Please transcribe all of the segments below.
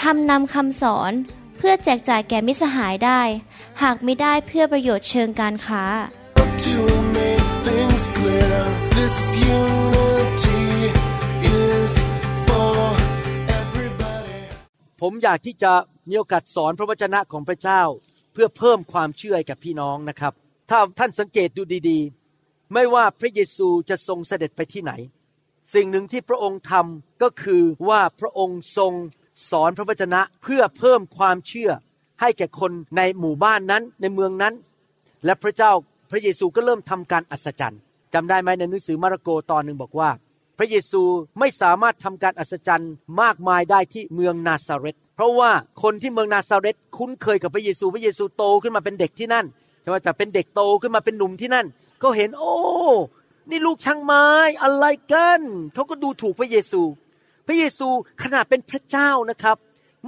ทำนำคำสอนเพื่อแจกจ่ายแก่มิสหายได้ หากไม่ได้เพื่อประโยชน์เชิงการค้า To make things clear, this unity is for everybody. ผมอยากที่จะมีโอกาสสอนพระวจนะของพระเจ้า เพื่อเพิ่มความเชื่อให้กับพี่น้องนะครับ ถ้าท่านสังเกตดูดีๆ ไม่ว่าพระเยซูจะทรงเสด็จไปที่ไหน สิ่งหนึ่งที่พระองค์ทำก็คือว่าพระองค์ทรง สอนพระวจนะเพื่อเพิ่มความเชื่อให้แก่คนในหมู่บ้านนั้นในเมืองนั้น และพระเจ้าพระเยซูก็เริ่มทำการอัศจรรย์จำได้ไหมในหนังสือมาระโกตอนหนึ่งบอกว่า พระเยซูไม่สามารถทำการอัศจรรย์มากมายได้ที่เมืองนาซาเรตเพราะว่าคนที่เมืองนาซาเรตคุ้นเคยกับพระเยซูพระเยซูโตขึ้นมาเป็นเด็กที่นั่นใช่ไหมแต่เป็นเด็กโตขึ้นมาเป็นหนุ่มที่นั่นก็เห็นโอ้ นี่ลูกช่างไม้อะไรกันเขาก็ดูถูกพระเยซู พระเยซูขนาดเป็นพระเจ้านะครับ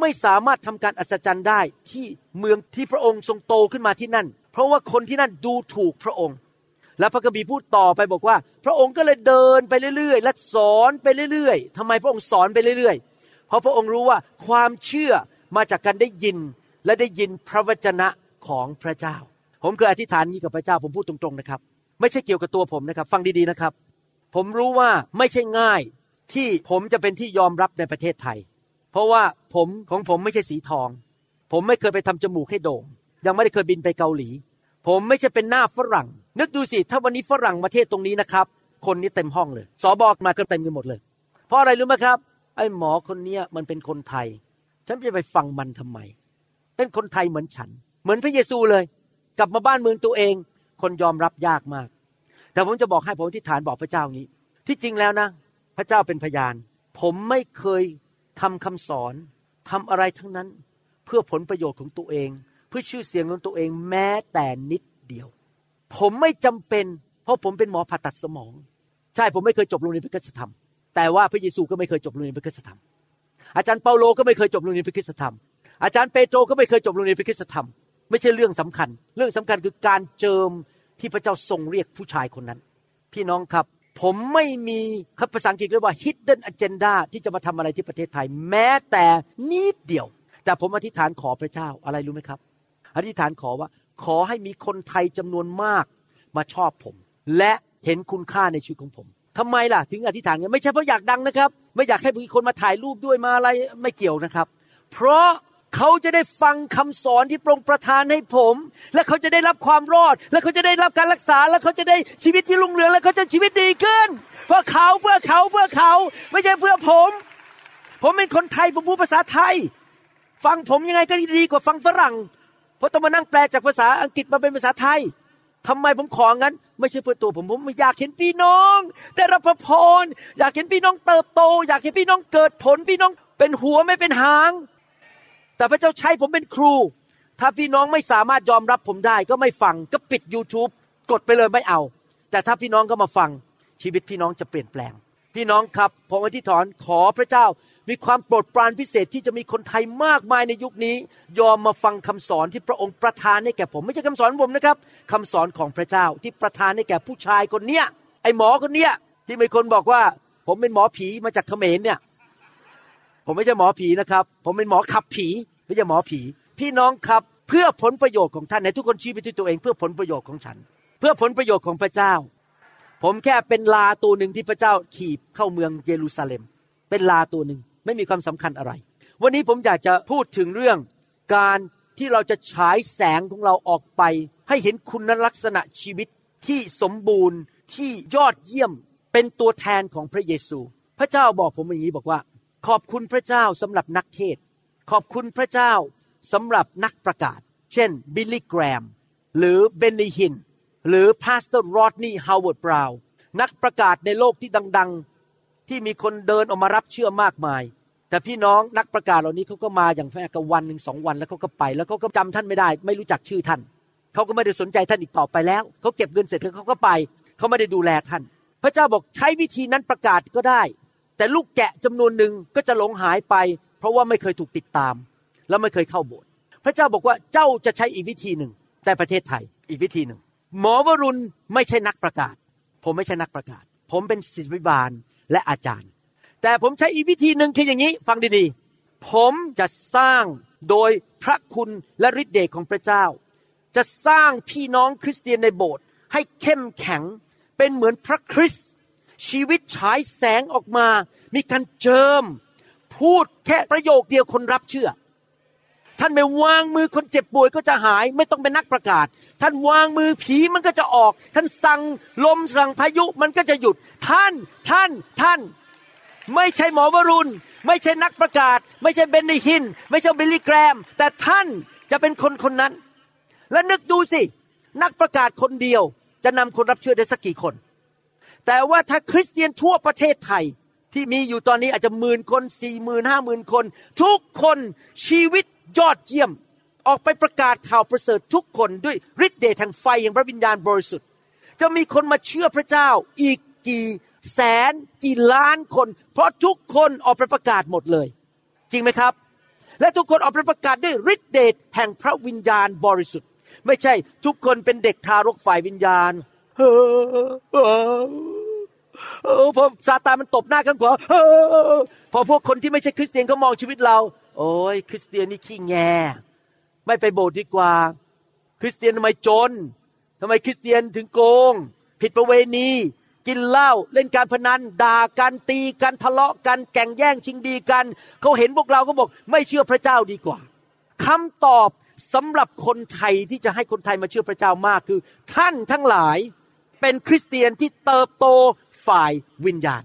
ไม่สามารถทำการอัศจรรย์ได้ที่เมืองที่พระองค์ทรงโตขึ้นมาที่นั่น เพราะว่าคนที่นั่นดูถูกพระองค์ และพระคัมภีร์พูดต่อไปบอกว่า พระองค์ก็เลยเดินไปเรื่อย ๆ และสอนไปเรื่อยๆทำไมพระองค์สอนไปเรื่อยๆ เพราะพระองค์รู้ว่าความเชื่อมาจากการได้ยินและได้ยินพระวจนะของพระเจ้า ผมเคยอธิษฐานนี้กับพระเจ้าผมพูดตรงๆนะครับ ไม่ใช่เกี่ยวกับตัวผมนะครับ ฟังดีๆนะครับ ผมรู้ว่าไม่ใช่ง่าย ที่ผมจะเป็นที่ยอมรับในประเทศไทย เพราะว่าผมของผมไม่ใช่สีทอง ผมไม่เคยไปทำจมูกให้โด่ง ยังไม่ได้เคยบินไปเกาหลี ผมไม่ใช่เป็นหน้าฝรั่ง นึกดูสิ ถ้าวันนี้ฝรั่งมาเทศตรงนี้นะครับ คนนี้เต็มห้องเลย สอบอกมาก็เต็มกันหมดเลย เพราะอะไรรู้ไหมครับ ไอ้หมอคนเนี้ยมันเป็นคนไทย ฉันจะไปฟังมันทำไม เป็นคนไทยเหมือนฉัน เหมือนพระเยซูเลย กลับมาบ้านเมืองตัวเอง คนยอมรับยากมาก แต่ผมจะบอกให้ผมที่ฐานบอกพระเจ้างี้ ที่จริงแล้วนะ พระเจ้าเป็นพยาน ผมไม่เคยทำคำสอนทำอะไรทั้งนั้น เพื่อผลประโยชน์ของตัวเอง เพื่อชื่อเสียงของตัวเองแม้แต่นิดเดียว ผมไม่จำเป็น เพราะผมเป็นหมอผ่าตัดสมอง ใช่ผมไม่เคยจบโรงเรียนพระคุณธรรม แต่ว่าพระเยซูก็ไม่เคยจบโรงเรียนพระคุณธรรม อาจารย์เปาโลก็ไม่เคยจบโรงเรียนพระคุณธรรม อาจารย์เปโตรก็ไม่เคยจบโรงเรียนพระคุณธรรม ไม่ใช่เรื่องสำคัญ เรื่องสำคัญคือการเจิมที่พระเจ้าทรงเรียกผู้ชายคนนั้น พี่น้องครับ ผมไม่มีคับภาษาอังกฤษเรียกว่า hidden agenda ที่จะมาทำอะไรที่ประเทศไทย แม้แต่นิดเดียว แต่ผมอธิษฐานขอพระเจ้าอะไรรู้ไหมครับ อธิษฐานขอว่าขอให้มีคนไทยจำนวนมากมาชอบผม และเห็นคุณค่าในชีวิตของผมทำไมล่ะ ถึงอธิษฐานกันไม่ใช่เพราะอยากดังนะครับ ไม่อยากให้มีคนมาถ่ายรูปด้วยมาอะไรไม่เกี่ยวนะครับ เพราะ เขาจะได้ฟังคำสอนที่พระองค์ประทานให้ผม และเขาจะได้รับความรอด และเขาจะได้รับการรักษา และเขาจะได้ชีวิตที่รุ่งเรือง และเขาจะชีวิตดีขึ้น เพื่อเขาเพื่อเขาเพื่อเขา ไม่ใช่เพื่อผม ผมเป็นคนไทยผมพูดภาษาไทย ฟังผมยังไงก็ดีกว่าฟังฝรั่ง เพราะต้องมานั่งแปลจากภาษาอังกฤษมาเป็นภาษาไทยทำไมผมของั้น ไม่ใช่เพื่อตัวผมผมอยากเห็นพี่น้อง ได้รับพระพรอยากเห็นพี่น้องเติบโต อยากเห็นพี่น้องเกิดผลพี่น้องเป็นหัวไม่เป็นหาง แต่พระเจ้าใช้ผมเป็นครู ถ้าพี่น้องไม่สามารถยอมรับผมได้ ก็ไม่ฟังก็ปิด YouTube กดไปเลยไม่เอา แต่ถ้าพี่น้องก็มาฟังชีวิตพี่น้องจะเปลี่ยนแปลง พี่น้องครับผมอธิษฐานขอพระเจ้ามีความโปรดปรานพิเศษที่จะมีคนไทยมากมายในยุคนี้ ยอมมาฟังคำสอนที่พระองค์ประทานให้แก่ผม ไม่ใช่คำสอนผมนะครับคำสอนของพระเจ้าที่ประทานให้แก่ผู้ชายคนเนี้ยไอหมอคนเนี้ยที่มีคนบอกว่า ผมเป็นหมอผีมาจากเขมรเนี่ย ผมไม่ใช่หมอผีนะครับ ผมเป็นหมอขับผีไม่ใช่หมอผี พี่น้องครับเพื่อผลประโยชน์ของท่านในทุกคนชี้ไปที่ตัวเองเพื่อผลประโยชน์ของฉัน เพื่อผลประโยชน์ของพระเจ้า ผมแค่เป็นลาตัวหนึ่งที่พระเจ้าขี่เข้าเมืองเยรูซาเล็ม เป็นลาตัวหนึ่งไม่มีความสำคัญอะไร วันนี้ผมอยากจะพูดถึงเรื่องการที่เราจะฉายแสงของเราออกไป ให้เห็นคุณลักษณะชีวิตที่สมบูรณ์ที่ยอดเยี่ยมเป็นตัวแทนของพระเยซู พระเจ้าบอกผมอย่างนี้บอกว่า ขอบคุณพระเจ้าสำหรับนักเทศ ขอบคุณพระเจ้าสำหรับนักประกาศ เช่น Billy Graham หรือ Benny Hinn หรือ Pastor Rodney Howard-Browne นักประกาศในโลกที่ดัง ๆ ที่มีคนเดินออกมารับเชื่อมากมาย แต่พี่น้องนักประกาศเหล่านี้เขาก็มาอย่างแค่กับวันหนึ่งสองวันแล้วเขาก็ไป แล้วเขาก็จำท่านไม่ได้ ไม่รู้จักชื่อท่านเขาก็ไม่ได้สนใจท่านอีกต่อไปแล้วเขาเก็บเงินเสร็จแล้วเขาก็ไปเขาไม่ได้ดูแลท่าน พระเจ้าบอกใช้วิธีนั้นประกาศก็ได้ แต่ลูกแกะจำนวนหนึ่งก็จะหลงหายไป เพราะว่าไม่เคยถูกติดตาม แล้วไม่เคยเข้าโบสถ์พระเจ้าบอกว่าเจ้าจะใช้อีกวิธีหนึ่ง แต่ประเทศไทยอีกวิธีหนึ่ง หมอวรุณไม่ใช่นักประกาศ ผมไม่ใช่นักประกาศ ผมเป็นศิษยบาลและอาจารย์ แต่ผมใช้อีกวิธีหนึ่งคืออย่างนี้ ฟังดีๆ ผมจะสร้างโดยพระคุณและฤทธิเดชของพระเจ้า จะสร้างพี่น้องคริสเตียนในโบสถ์ให้เข้มแข็งเป็นเหมือนพระคริสต์ ชีวิตฉายแสงออกมา มีการเจิม พูดแค่ประโยคเดียวคนรับเชื่อ ท่านไม่วางมือคนเจ็บป่วยก็จะหาย ไม่ต้องเป็นนักประกาศ ท่านวางมือผีมันก็จะออก ท่านสั่งลมสั่งพายุมันก็จะหยุด ท่านท่านท่าน ไม่ใช่หมอวรุณ ไม่ใช่นักประกาศ ไม่ใช่เบนนิฮิน ไม่ใช่บิลลี่แกรม แต่ท่านจะเป็นคนคนนั้น และนึกดูสิ นักประกาศคนเดียวจะนำคนรับเชื่อได้สักกี่คน แต่ว่าถ้าคริสเตียนทั่วประเทศไทยที่มีอยู่ตอนนี้อาจจะหมื่นคนสี่หมื่นห้าหมื่นคน ทุกคนชีวิตยอดเยี่ยม ออกไปประกาศข่าวประเสริฐทุกคนด้วยฤทธิ์เดชแห่งไฟแห่งพระวิญญาณบริสุทธิ์ จะมีคนมาเชื่อพระเจ้าอีกกี่แสนกี่ล้านคน เพราะทุกคนออกไปประกาศหมดเลย จริงไหมครับ และทุกคนออกไปประกาศด้วยฤทธิ์เดชแห่งพระวิญญาณบริสุทธิ์ ไม่ใช่ทุกคนเป็นเด็กทารกฝ่ายวิญญาณเพอซาตานมันตบหน้าข้างขวาอพอพวกคนที่ไม่ใช่คริสเตียนเขามองชีวิตเรา โอ้ยคริสเตียนนี่ขี้แงไม่ไปโบสถ์ดีกว่า คริสเตียนทำไมจนทำไมคริสเตียนถึงโกง ผิดประเวณี กินเหล้าเล่นการพนันด่ากันตีกันทะเลาะกันแก่งแย่งชิงดีกัน เขาเห็นพวกเราก็บอก ไม่เชื่อพระเจ้าดีกว่าคำตอบสำหรับคนไทยที่จะให้คนไทยมาเชื่อพระเจ้ามากคือ ท่านทั้งหลายเป็นคริสเตียนที่เติบโต ฝ่ายวิญญาณ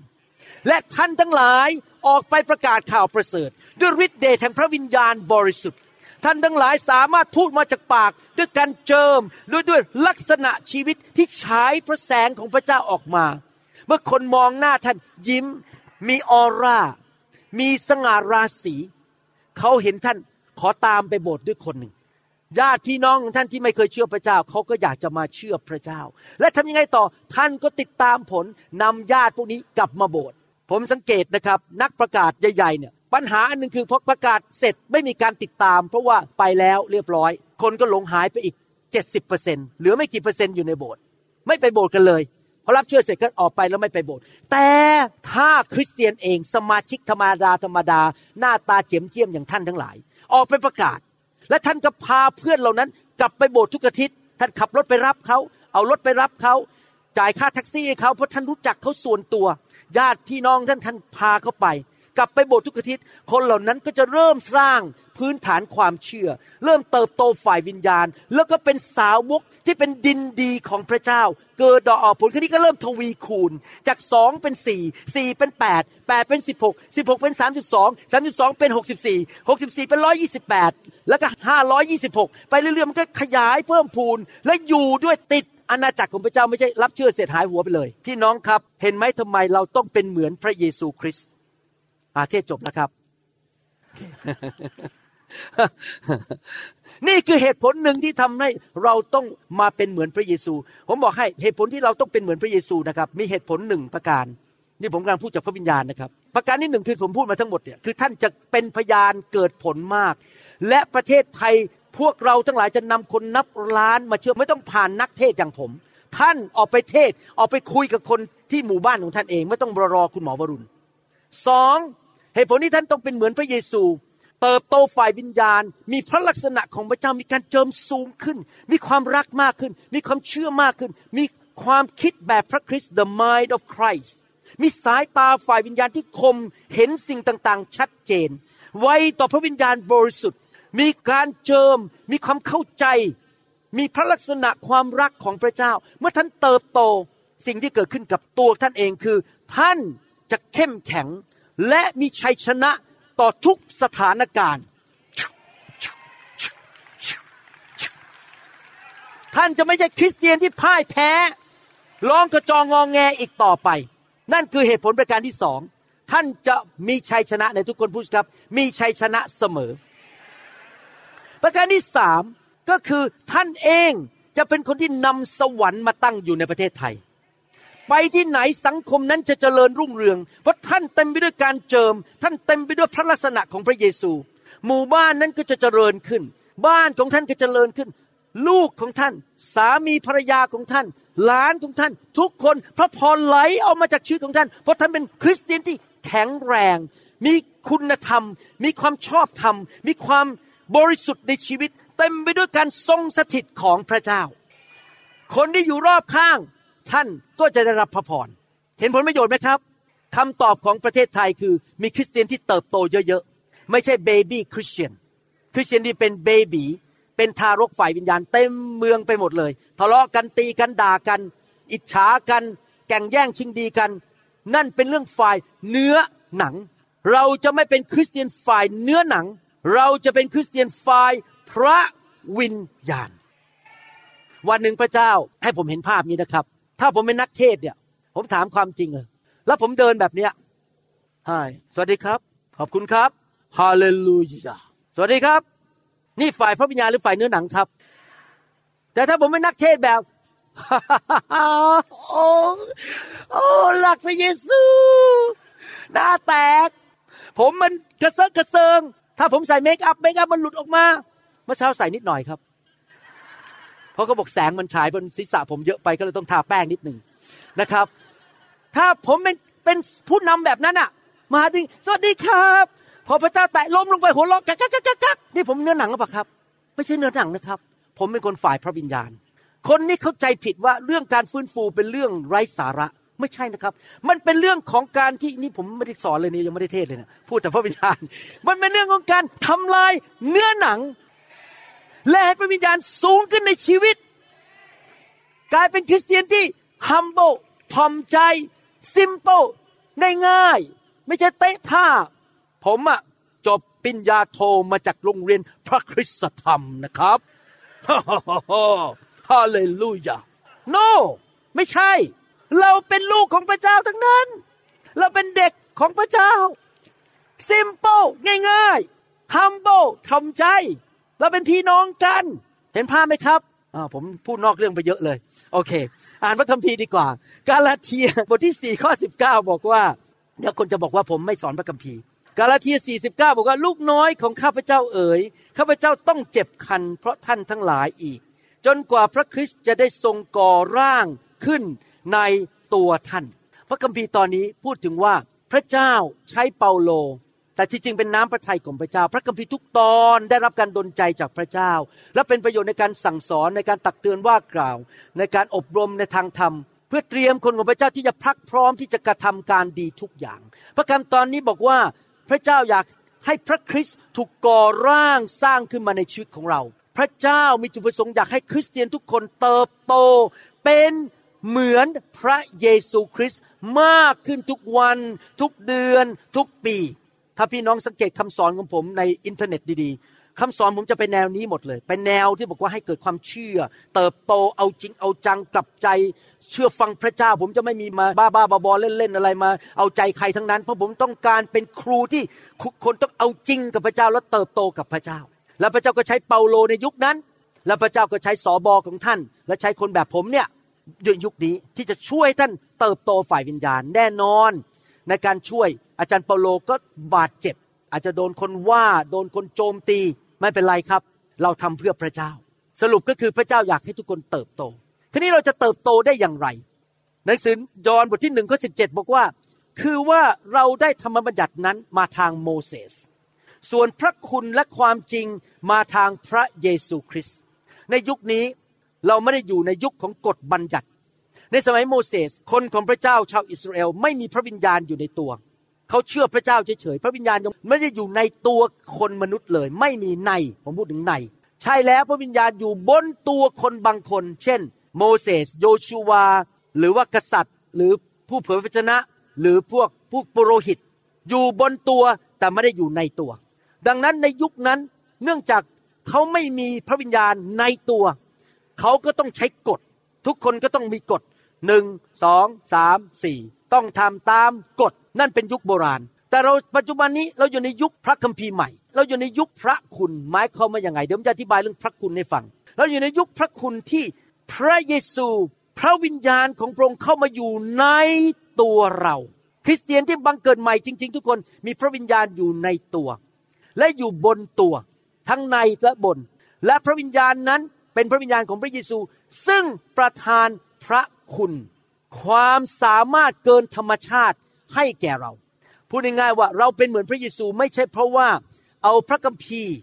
และท่านทั้งหลายออกไปประกาศข่าวประเสริฐ ด้วยฤทธิ์เดชแห่งพระวิญญาณบริสุทธิ์ ท่านทั้งหลายสามารถพูดมาจากปาก ด้วยการเจิมด้วยด้วยลักษณะชีวิตที่ฉายพระแสงของพระเจ้าออกมา เมื่อคนมองหน้าท่านยิ้มมีออร่า มีสง่าราศีเขาเห็นท่านขอตามไปโบสถ์ด้วยคนหนึ่ง ญาติพี่น้องของท่านที่ไม่เคยเชื่อพระเจ้าเขาก็อยากจะมาเชื่อพระเจ้า และทำยังไงต่อท่านก็ติดตามผลนำญาติพวกนี้กลับมาโบสถ์ผมสังเกตนะครับ นักประกาศใหญ่ๆเนี่ยปัญหาอันหนึ่งคือพอประกาศเสร็จไม่มีการติดตาม เพราะว่าไปแล้วเรียบร้อย คนก็หลงหายไปอีก 70%เหลือไม่กี่เปอร์เซ็นต์อยู่ในโบสถ์ไม่ไปโบสถ์กันเลยพอรับเชื่อเสร็จก็ออกไปแล้วไม่ไปโบสถ์แต่ถ้าคริสเตียนเองสมาชิกธรรมดาธรรมดา หน้าตาเจียมเจียมอย่างท่านทั้งหลาย ออกไปประกาศ และท่านก็พาเพื่อนเหล่านั้น กลับไปโบสถ์ทุกอาทิตย์ท่านขับรถไปรับเขาเอารถไปรับเขาจ่ายค่าแท็กซี่ให้เขาเพราะท่านรู้จักเขาส่วนตัว ญาติพี่น้องท่านท่านพาเขาไป กลับไปโบสถ์ทุกอาทิตย์ คนเหล่านั้นก็จะเริ่มสร้าง พื้นฐานความเชื่อ เริ่มเติบโตฝ่ายวิญญาณ แล้วก็เป็นสาวกที่เป็นดินดีของพระเจ้า เกิดดอกออกผลคนนี้ก็เริ่มทวีคูณ จากสองเป็นสี่สี่เป็นแปดแปดเป็นสิบหกสิบหกเป็นสามสิบสองสามสิบสองเป็นหกสิบสี่หกสิบสี่เป็นร้อยยี่สิบแปดแล้วก็ห้าร้อยยี่สิบหกไปเรื่อยๆมันก็ขยายเพิ่มพูนและอยู่ด้วยติดอาณาจักรของพระเจ้าไม่ใช่รับเชื่อเสร็จหายหัวไปเลย พี่น้องครับ เห็นไหมทำไมเราต้องเป็นเหมือนพระเยซูคริสต์อาเทศจบแล้วครับ นี่คือเหตุผลหนึ่งที่ทำให้เราต้องมาเป็นเหมือนพระเยซู ผมบอกให้เหตุผลที่เราต้องเป็นเหมือนพระเยซูนะครับ มีเหตุผลหนึ่งประการ นี่ผมกำลังพูดจากพระวิญญาณนะครับ ประการที่หนึ่งคือผมพูดมาทั้งหมดเนี่ยคือท่านจะเป็นพยานเกิดผลมาก และประเทศไทยพวกเราทั้งหลายจะนำคนนับล้านมาเชื่อไม่ต้องผ่านนักเทศอย่างผม ท่านออกไปเทศออกไปคุยกับคนที่หมู่บ้านของท่านเอง ไม่ต้องรอคุณหมอวรุณสองเหตุผลที่ท่านต้องเป็นเหมือนพระเยซู เติบโตฝ่ายวิญญาณ มีพระลักษณะของพระเจ้ามีการเจิมสูงขึ้น มีความรักมากขึ้น มีความเชื่อมากขึ้น มีความคิดแบบพระคริสต์ the mind of Christ มีสายตาฝ่ายวิญญาณที่คมเห็นสิ่งต่างๆ ชัดเจน ไวต่อพระวิญญาณบริสุทธิ์ มีการเจิม มีความเข้าใจ มีพระลักษณะความรักของพระเจ้า เมื่อท่านเติบโตสิ่งที่เกิดขึ้นกับตัวท่านเองคือ ท่านจะเข้มแข็งและมีชัยชนะ ต่อทุกสถานการณ์ ท่านจะไม่ใช่คริสเตียนที่พ่ายแพ้ ร้องกระจองงองแงอีกต่อไป นั่นคือเหตุผลประการที่สอง ท่านจะมีชัยชนะในทุกคนพูดครับ มีชัยชนะเสมอ ประการที่สามก็คือท่านเองจะเป็นคนที่นำสวรรค์มาตั้งอยู่ในประเทศไทย ไปที่ไหนสังคมนั้นจะเจริญรุ่งเรือง เพราะท่านเต็มไปด้วยการเจิม ท่านเต็มไปด้วยพระลักษณะของพระเยซู หมู่บ้านนั้นก็จะเจริญขึ้น บ้านของท่านก็เจริญขึ้น ลูกของท่าน สามีภรรยาของท่าน หลานของท่าน ทุกคนพระพรไหลออกมาจากชีวิตของท่าน เพราะท่านเป็นคริสเตียนที่แข็งแรง มีคุณธรรม มีความชอบธรรม มีความบริสุทธิ์ในชีวิต เต็มไปด้วยการทรงสถิตของพระเจ้า คนที่อยู่รอบข้าง ท่านก็จะได้รับพระพร เห็นผลประโยชน์ไหมครับคำตอบของประเทศไทยคือมีคริสเตียนที่เติบโตเยอะๆ ไม่ใช่เบบี้คริสเตียน คริสเตียนที่เป็นเบบีเป็นทารกฝ่ายวิญญาณเต็มเมืองไปหมดเลย ทะเลาะกันตีกันด่ากัน อิจฉากัน แก่งแย่งชิงดีกัน นั่นเป็นเรื่องฝ่ายเนื้อหนัง เราจะไม่เป็นคริสเตียนฝ่ายเนื้อหนัง เราจะเป็นคริสเตียนฝ่ายพระวิญญาณ วันหนึ่งพระเจ้าให้ผมเห็นภาพนี้นะครับ ถ้าผมเป็นนักเทศเนี่ย ผมถามความจริงเลยแล้วผมเดินแบบเนี้ยฮายสวัสดีครับ ขอบคุณครับฮาเลลูยาสวัสดีครับ นี่ฝ่ายพระวิญญาณหรือฝ่ายเนื้อหนังครับ แต่ถ้าผมเป็นนักเทศแบบโอ้โอ้หลักพระเยซูหน้าแตก ผมมันกระเซาะกระเซิง ถ้าผมใส่เมคอัพเมคอัพมันหลุดออกมา เมื่อเช้าใส่นิดหน่อยครับ เพราะเขาบอกแสงมันฉายบนศีรษะผมเยอะไปก็เลยต้องทาแป้งนิดหนึ่งนะครับ ถ้าผมเป็นเป็นผู้นำแบบนั้นอะ มาถึงสวัสดีครับพอพระเจ้าแตะล้มลงไปหัวเราะกักกักกักกักกักนี่ผมเนื้อหนังหรือเปล่าครับ ไม่ใช่เนื้อหนังนะครับ ผมเป็นคนฝ่ายพระวิญญาณ คนนี้เข้าใจผิดว่าเรื่องการฟื้นฟูเป็นเรื่องไร้สาระไม่ใช่นะครับ มันเป็นเรื่องของการที่นี่ผมไม่ได้สอนเลยนี่ยังไม่ได้เทศเลยนะพูดแต่พระวิญญาณ มันเป็นเรื่องของการทำลายเนื้อหนัง และให้พระวิญญาณสูงขึ้นในชีวิต กลายเป็นคริสเตียนที่ humble ทอมใจ simple ง่ายๆไม่ใช่เตะท่า ผมอะจบปริญญาโทมาจากโรงเรียนพระคริสตธรรมนะครับฮาเลลูยา no ไม่ใช่ เราเป็นลูกของพระเจ้าทั้งนั้น เราเป็นเด็กของพระเจ้า simple ง่ายๆ humble ทำใจ เราเป็นพี่น้องกัน เห็นภาพไหมครับอ่าผมพูดนอกเรื่องไปเยอะเลย โอเค อ่านพระคัมภีร์ดีกว่า กาลาเทียบทที่4ข้อ19 บอกว่าเดี๋ยวคนจะบอกว่าผมไม่สอนพระคัมภีร์ กาลาเทีย 49 บอกว่าลูกน้อยของข้าพเจ้าเอ๋ยข้าพเจ้าต้องเจ็บคันเพราะท่านทั้งหลายอีก จนกว่าพระคริสต์จะได้ทรงก่อร่างขึ้นในตัวท่าน พระคัมภีร์ตอนนี้พูดถึงว่าพระเจ้าใช้เปาโล แต่ที่จริงเป็นน้ำพระทัยของพระเจ้า พระคัมภีร์ทุกตอนได้รับการดลใจจากพระเจ้า และเป็นประโยชน์ในการสั่งสอนในการตักเตือนว่ากล่าว ในการอบรมในทางธรรม เพื่อเตรียมคนของพระเจ้าที่จะพรักพร้อมที่จะกระทำการดีทุกอย่าง พระคำตอนนี้บอกว่าพระเจ้าอยากให้พระคริสต์ถูกก่อร่างสร้างขึ้นมาในชีวิตของเรา พระเจ้ามีจุดประสงค์อยากให้คริสเตียนทุกคนเติบโตเป็นเหมือนพระเยซูคริสต์มากขึ้นทุกวัน ทุกเดือน ทุกปี ถ้าพี่น้องสังเกตคำสอนของผมในอินเทอร์เน็ตดีๆคำสอนผมจะเป็นแนวนี้หมดเลย เป็นแนวที่บอกว่าให้เกิดความเชื่อ เติบโตเอาจริงเอาจังกลับใจ เชื่อฟังพระเจ้า ผมจะไม่มีมาบ้าบ้าบอเล่นๆอะไรมา เอาใจใครทั้งนั้น เพราะผมต้องการเป็นครูที่คนต้องเอาจริงกับพระเจ้าแล้วเติบโตกับพระเจ้า แล้วพระเจ้าก็ใช้เปาโลในยุคนั้น แล้วพระเจ้าก็ใช้สอบอของท่าน และใช้คนแบบผมเนี่ยยุคนี้ที่จะช่วยท่านเติบโตฝ่ายวิญญาณแน่นอน ในการช่วยอาจารย์เปาโลก็บาดเจ็บ อาจจะโดนคนว่าโดนคนโจมตีไม่เป็นไรครับ เราทำเพื่อพระเจ้า สรุปก็คือพระเจ้าอยากให้ทุกคนเติบโตทีนี้เราจะเติบโตได้อย่างไรหนังสือยอห์นบทที่หนึ่งข้อสิบเจ็ดบอกว่า คือว่าเราได้ธรรมบัญญัตินั้นมาทางโมเสสส่วนพระคุณและความจริงมาทางพระเยซูคริสต์ในยุคนี้เราไม่ได้อยู่ในยุคของกฎบัญญัติ ในสมัยโมเสสคนของพระเจ้าชาวอิสราเอลไม่มีพระวิญญาณอยู่ในตัว เขาเชื่อพระเจ้าเฉยๆพระวิญญาณยังไม่ได้อยู่ในตัวคนมนุษย์เลย ไม่มีในผมพูดถึงใน ใช่แล้วพระวิญญาณอยู่บนตัวคนบางคน เช่น โมเสสโยชูวา หรือว่ากษัตริย์ หรือผู้เผยพระชนะ หรือพวกผู้ปุโรหิต อยู่บนตัวแต่ไม่ได้อยู่ในตัว ดังนั้นในยุคนั้นเนื่องจากเขาไม่มีพระวิญญาณในตัว เขาก็ต้องใช้กฎ ทุกคนก็ต้องมีกฎ หนึ่งสองสามสี่ต้องทำตามกฎนั่นเป็นยุคโบราณ แต่เราปัจจุบันนี้เราอยู่ในยุคพระคัมภีร์ใหม่ เราอยู่ในยุคพระคุณหมายความว่าอย่างไงเดี๋ยวผมจะอธิบายเรื่องพระคุณให้ฟัง เราอยู่ในยุคพระคุณที่พระเยซูพระวิญญาณของพระองค์เข้ามาอยู่ในตัวเรา คริสเตียนที่บังเกิดใหม่จริง ๆ ทุกคนมีพระวิญญาณอยู่ในตัว และอยู่บนตัว ทั้งในและบน และพระวิญญาณนั้นเป็นพระวิญญาณของพระเยซู ซึ่งประทานพระ คุณ ความสามารถเกินธรรมชาติให้แก่เรา พูดง่ายๆว่าเราเป็นเหมือนพระเยซูไม่ใช่เพราะว่าเอาพระคัมภีร์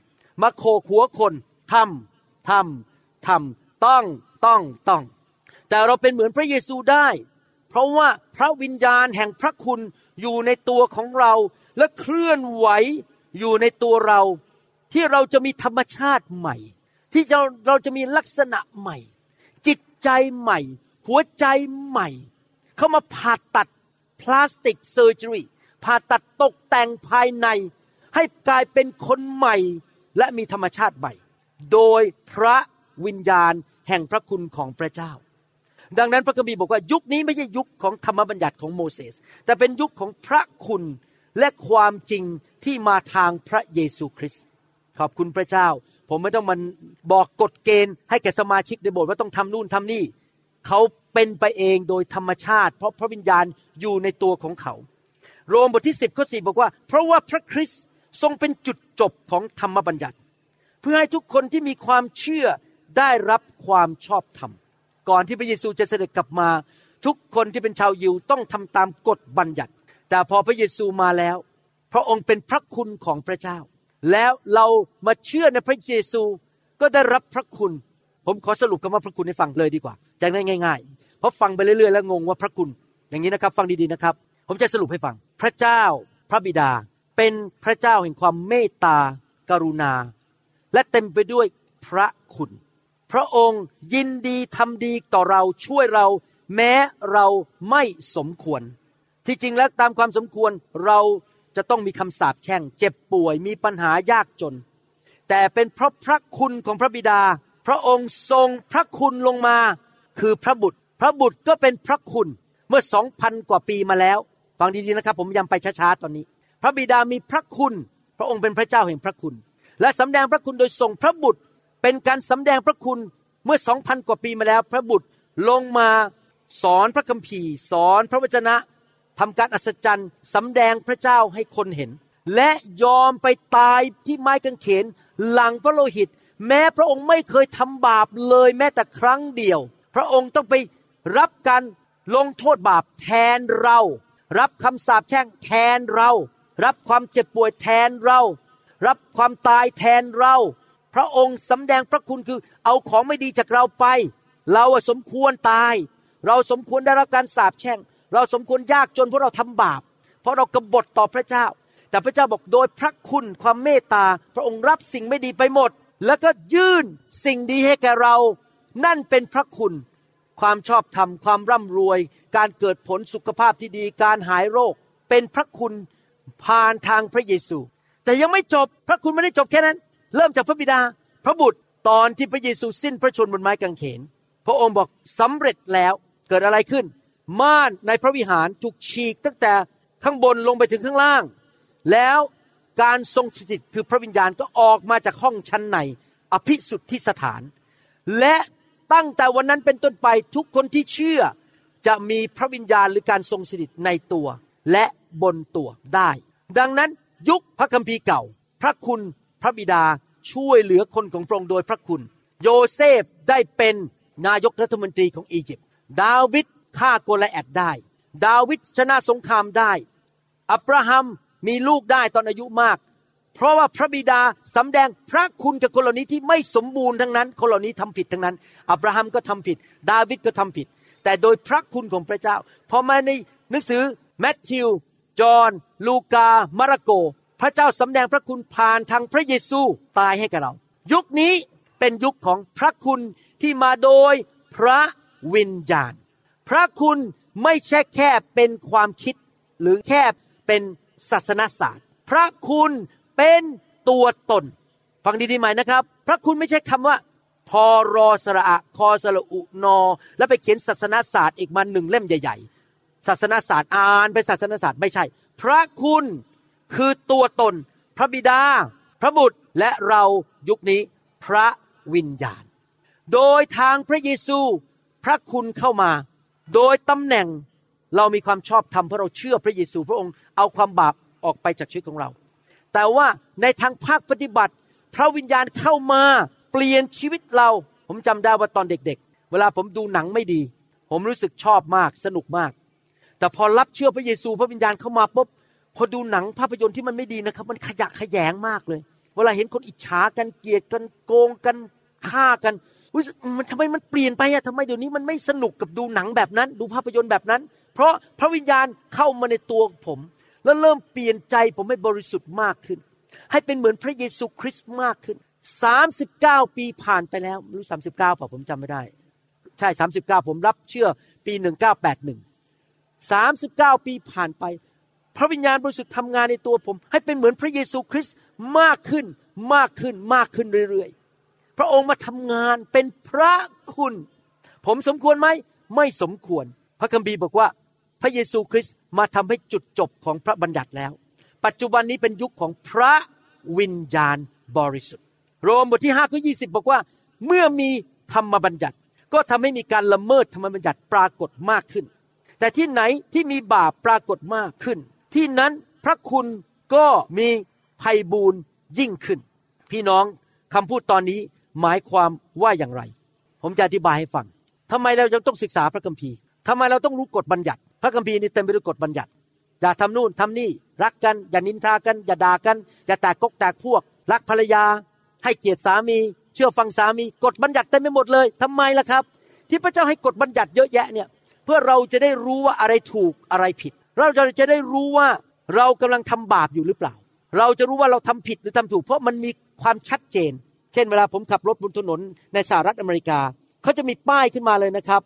มาโขกหัวคนทำทำทำต้องต้องต้อง แต่เราเป็นเหมือนพระเยซูได้ เพราะว่าพระวิญญาณแห่งพระคุณอยู่ในตัวของเราและเคลื่อนไหวอยู่ในตัวเรา ที่เราจะมีธรรมชาติใหม่ ที่เราเราจะมีลักษณะใหม่ จิตใจใหม่ หัวใจใหม่ เขามาผ่าตัด plastic surgery ผ่าตัดตกแต่งภายใน ให้กลายเป็นคนใหม่ และมีธรรมชาติใหม่ โดยพระวิญญาณแห่งพระคุณของพระเจ้า ดังนั้นพระคัมภีร์บอกว่ายุคนี้ไม่ใช่ยุคของธรรมบัญญัติของโมเสส แต่เป็นยุคของพระคุณและความจริงที่มาทางพระเยซูคริสต์ขอบคุณพระเจ้า ผมไม่ต้องมันบอกกฎเกณฑ์ให้แก่สมาชิกในโบสถ์ว่าต้องทำนู่นทำนี่ เขาเป็นไปเองโดยธรรมชาติ เพราะพระวิญญาณอยู่ในตัวของเขา โรมบทที่ 10ข้อ4บอกว่า เพราะว่าพระคริสต์ทรงเป็นจุดจบของธรรมบัญญัติ เพื่อให้ทุกคนที่มีความเชื่อได้รับความชอบธรรม ก่อนที่พระเยซูจะเสด็จกลับมา ทุกคนที่เป็นชาวยิวต้องทำตามกฎบัญญัติ แต่พอพระเยซูมาแล้ว พระองค์เป็นพระคุณของพระเจ้า แล้วเรามาเชื่อในพระเยซูก็ได้รับพระคุณ ผมขอสรุปคำว่าพระคุณให้ฟังเลยดีกว่าจะได้ง่าย ๆ เพราะฟังไปเรื่อยๆแล้วงงว่าพระคุณ อย่างนี้นะครับฟังดีๆนะครับ ผมจะสรุปให้ฟัง พระเจ้าพระบิดา เป็นพระเจ้าแห่งความเมตตา กรุณา และเต็มไปด้วยพระคุณ พระองค์ยินดีทำดีต่อเราช่วยเรา แม้เราไม่สมควร ที่จริงแล้วตามความสมควรเราจะต้องมีคำสาปแช่ง เจ็บป่วยมีปัญหายากจน แต่เป็นเพราะพระคุณของพระบิดา พระองค์ทรงพระคุณลงมา คือพระบุตร พระบุตรก็เป็นพระคุณเมื่อสองพันกว่าปีมาแล้วฟังดีๆนะครับ ผมย้ำไปช้าๆตอนนี้ พระบิดามีพระคุณ พระองค์เป็นพระเจ้าแห่งพระคุณ และสำแดงพระคุณโดยส่งพระบุตรเป็นการสำแดงพระคุณเมื่อสองพันกว่าปีมาแล้ว พระบุตรลงมาสอนพระคัมภีร์สอนพระวจนะทำการอัศจรรย์สำแดงพระเจ้าให้คนเห็น และยอมไปตายที่ไม้กางเขนหลังพระโลหิต แม้พระองค์ไม่เคยทำบาปเลยแม้แต่ครั้งเดียว พระองค์ต้องไปรับการลงโทษบาปแทนเรา รับคำสาปแช่งแทนเรา รับความเจ็บป่วยแทนเรา รับความตายแทนเรา พระองค์สำแดงพระคุณคือเอาของไม่ดีจากเราไป เราสมควรตาย เราสมควรได้รับการสาปแช่ง เราสมควรยากจนเพราะเราทำบาป เพราะเรากบฏต่อพระเจ้า แต่พระเจ้าบอกโดยพระคุณความเมตตา พระองค์รับสิ่งไม่ดีไปหมด แล้วก็ยื่นสิ่งดีให้แก่เรา นั่นเป็นพระคุณ ความชอบธรรมความร่ำรวย การเกิดผลสุขภาพที่ดี การหายโรค เป็นพระคุณผ่านทางพระเยซู แต่ยังไม่จบพระคุณไม่ได้จบแค่นั้น เริ่มจากพระบิดา พระบุตรตอนที่พระเยซูสิ้นพระชนม์บนไม้กางเขน พระองค์บอกสำเร็จแล้วเกิดอะไรขึ้น ม่านในพระวิหารถูกฉีกตั้งแต่ข้างบนลงไปถึงข้างล่าง แล้ว การทรงสถิตคือพระวิญญาณก็ออกมาจากห้องชั้นในอภิสุทธิสถาน และตั้งแต่วันนั้นเป็นต้นไปทุกคนที่เชื่อจะมีพระวิญญาณหรือการทรงสถิตในตัว และบนตัวได้ ดังนั้นยุคพระคัมภีร์เก่า พระคุณพระบิดาช่วยเหลือคนของพระองค์โดยพระคุณ โยเซฟได้เป็นนายกรัฐมนตรีของอียิปต์ดาวิดฆ่าโกลิอัทได้ ดาวิดชนะสงครามได้ อับราฮัม มีลูกได้ตอนอายุมาก เพราะว่าพระบิดาสำแดงพระคุณกับคนเหล่านี้ที่ไม่สมบูรณ์ทั้งนั้น คนเหล่านี้ทำผิดทั้งนั้น อับราฮัมก็ทำผิด ดาวิดก็ทำผิด แต่โดยพระคุณของพระเจ้า พอมาในหนังสือแมทธิว จอห์น ลูกา มาระโก พระเจ้าสำแดงพระคุณผ่านทางพระเยซูตายให้กับเรา ยุคนี้เป็นยุคของพระคุณที่มาโดยพระวิญญาณ พระคุณไม่ใช่แค่เป็นความคิดหรือแค่เป็น ศาสนศาสตร์ พระคุณเป็นตัวตน ฟังดีๆไหมนะครับ พระคุณไม่ใช่คำว่า พอรอสระอะคอสระอุนอ แล้วไปเขียนศาสนศาสตร์อีกมาหนึ่งเล่มใหญ่ ๆ ศาสนศาสตร์อ่านเป็นศาสนศาสตร์ไม่ใช่ พระคุณคือตัวตน พระบิดา พระบุตรและเรายุคนี้พระวิญญาณ โดยทางพระเยซูพระคุณเข้ามา โดยตำแหน่งเรามีความชอบธรรมเพราะเราเชื่อพระเยซูพระองค์ เอาความบาปออกไปจากชีวิตของเรา แต่ว่าในทางภาคปฏิบัติ พระวิญญาณเข้ามาเปลี่ยนชีวิตเรา ผมจำได้ว่าตอนเด็กๆ เวลาผมดูหนังไม่ดี ผมรู้สึกชอบมากสนุกมาก แต่พอรับเชื่อพระเยซูพระวิญญาณเข้ามาปุ๊บพอดูหนังภาพยนตร์ที่มันไม่ดีนะครับ มันขยะขยงมากเลย เวลาเห็นคนอิจฉากันเกลียดกันโกงกันฆ่ากันรู้สึกมันทำไมมันเปลี่ยนไปอะทำไมเดี๋ยวนี้มันไม่สนุกกับดูหนังแบบนั้น ดูภาพยนตร์แบบนั้น เพราะพระวิญญาณเข้ามาในตัวผม แล้วเริ่มเปลี่ยนใจผมให้บริสุทธิ์มากขึ้น ให้เป็นเหมือนพระเยซูคริสต์มากขึ้น39ปีผ่านไปแล้วไม่รู้39เปล่าผมจำไม่ได้ ใช่39ผมรับเชื่อปี1981 39ปีผ่านไป พระวิญญาณบริสุทธิ์ทำงานในตัวผม ให้เป็นเหมือนพระเยซูคริสต์มากขึ้นมากขึ้นมากขึ้นเรื่อยๆ พระองค์มาทำงานเป็นพระคุณ ผมสมควรไหมไม่สมควร พระคัมภีร์บอกว่า พระเยซูคริสต์มาทำให้จุดจบของพระบัญญัติแล้ว ปัจจุบันนี้เป็นยุคของพระวิญญาณบริสุทธิ์ โรมบทที่5ข้อ20 บอกว่า เมื่อมีธรรมบัญญัติ ก็ทำให้มีการละเมิดธรรมบัญญัติปรากฏมากขึ้น แต่ที่ไหนที่มีบาปปรากฏมากขึ้น ที่นั้นพระคุณก็มีภัยบูนยิ่งขึ้น พี่น้องคำพูดตอนนี้หมายความว่าอย่างไร ผมจะอธิบายให้ฟังทำไมเรายังต้องศึกษาพระคัมภีร์ทำไมเราต้องรู้กฎบัญญัติ พระคัมภีร์นี่เต็มไปด้วยกฎบัญญัติอย่าทำนู่นทำนี่รักกัน อย่านินทากัน อย่าด่ากัน อย่าแตกกกแตกพวก รักภรรยา ให้เกียรติสามี เชื่อฟังสามี กฎบัญญัติเต็มไปหมดเลยทำไมล่ะครับ ที่พระเจ้าให้กฎบัญญัติเยอะแยะเนี่ยเพื่อเราจะได้รู้ว่าอะไรถูกอะไรผิด เราจะจะได้รู้ว่าเรากำลังทำบาปอยู่หรือเปล่า เราจะรู้ว่าเราทำผิดหรือทำถูก เพราะมันมีความชัดเจน เช่นเวลาผมขับรถบนถนนในสหรัฐอเมริกาเขาจะมีป้ายขึ้นมาเลยนะครับ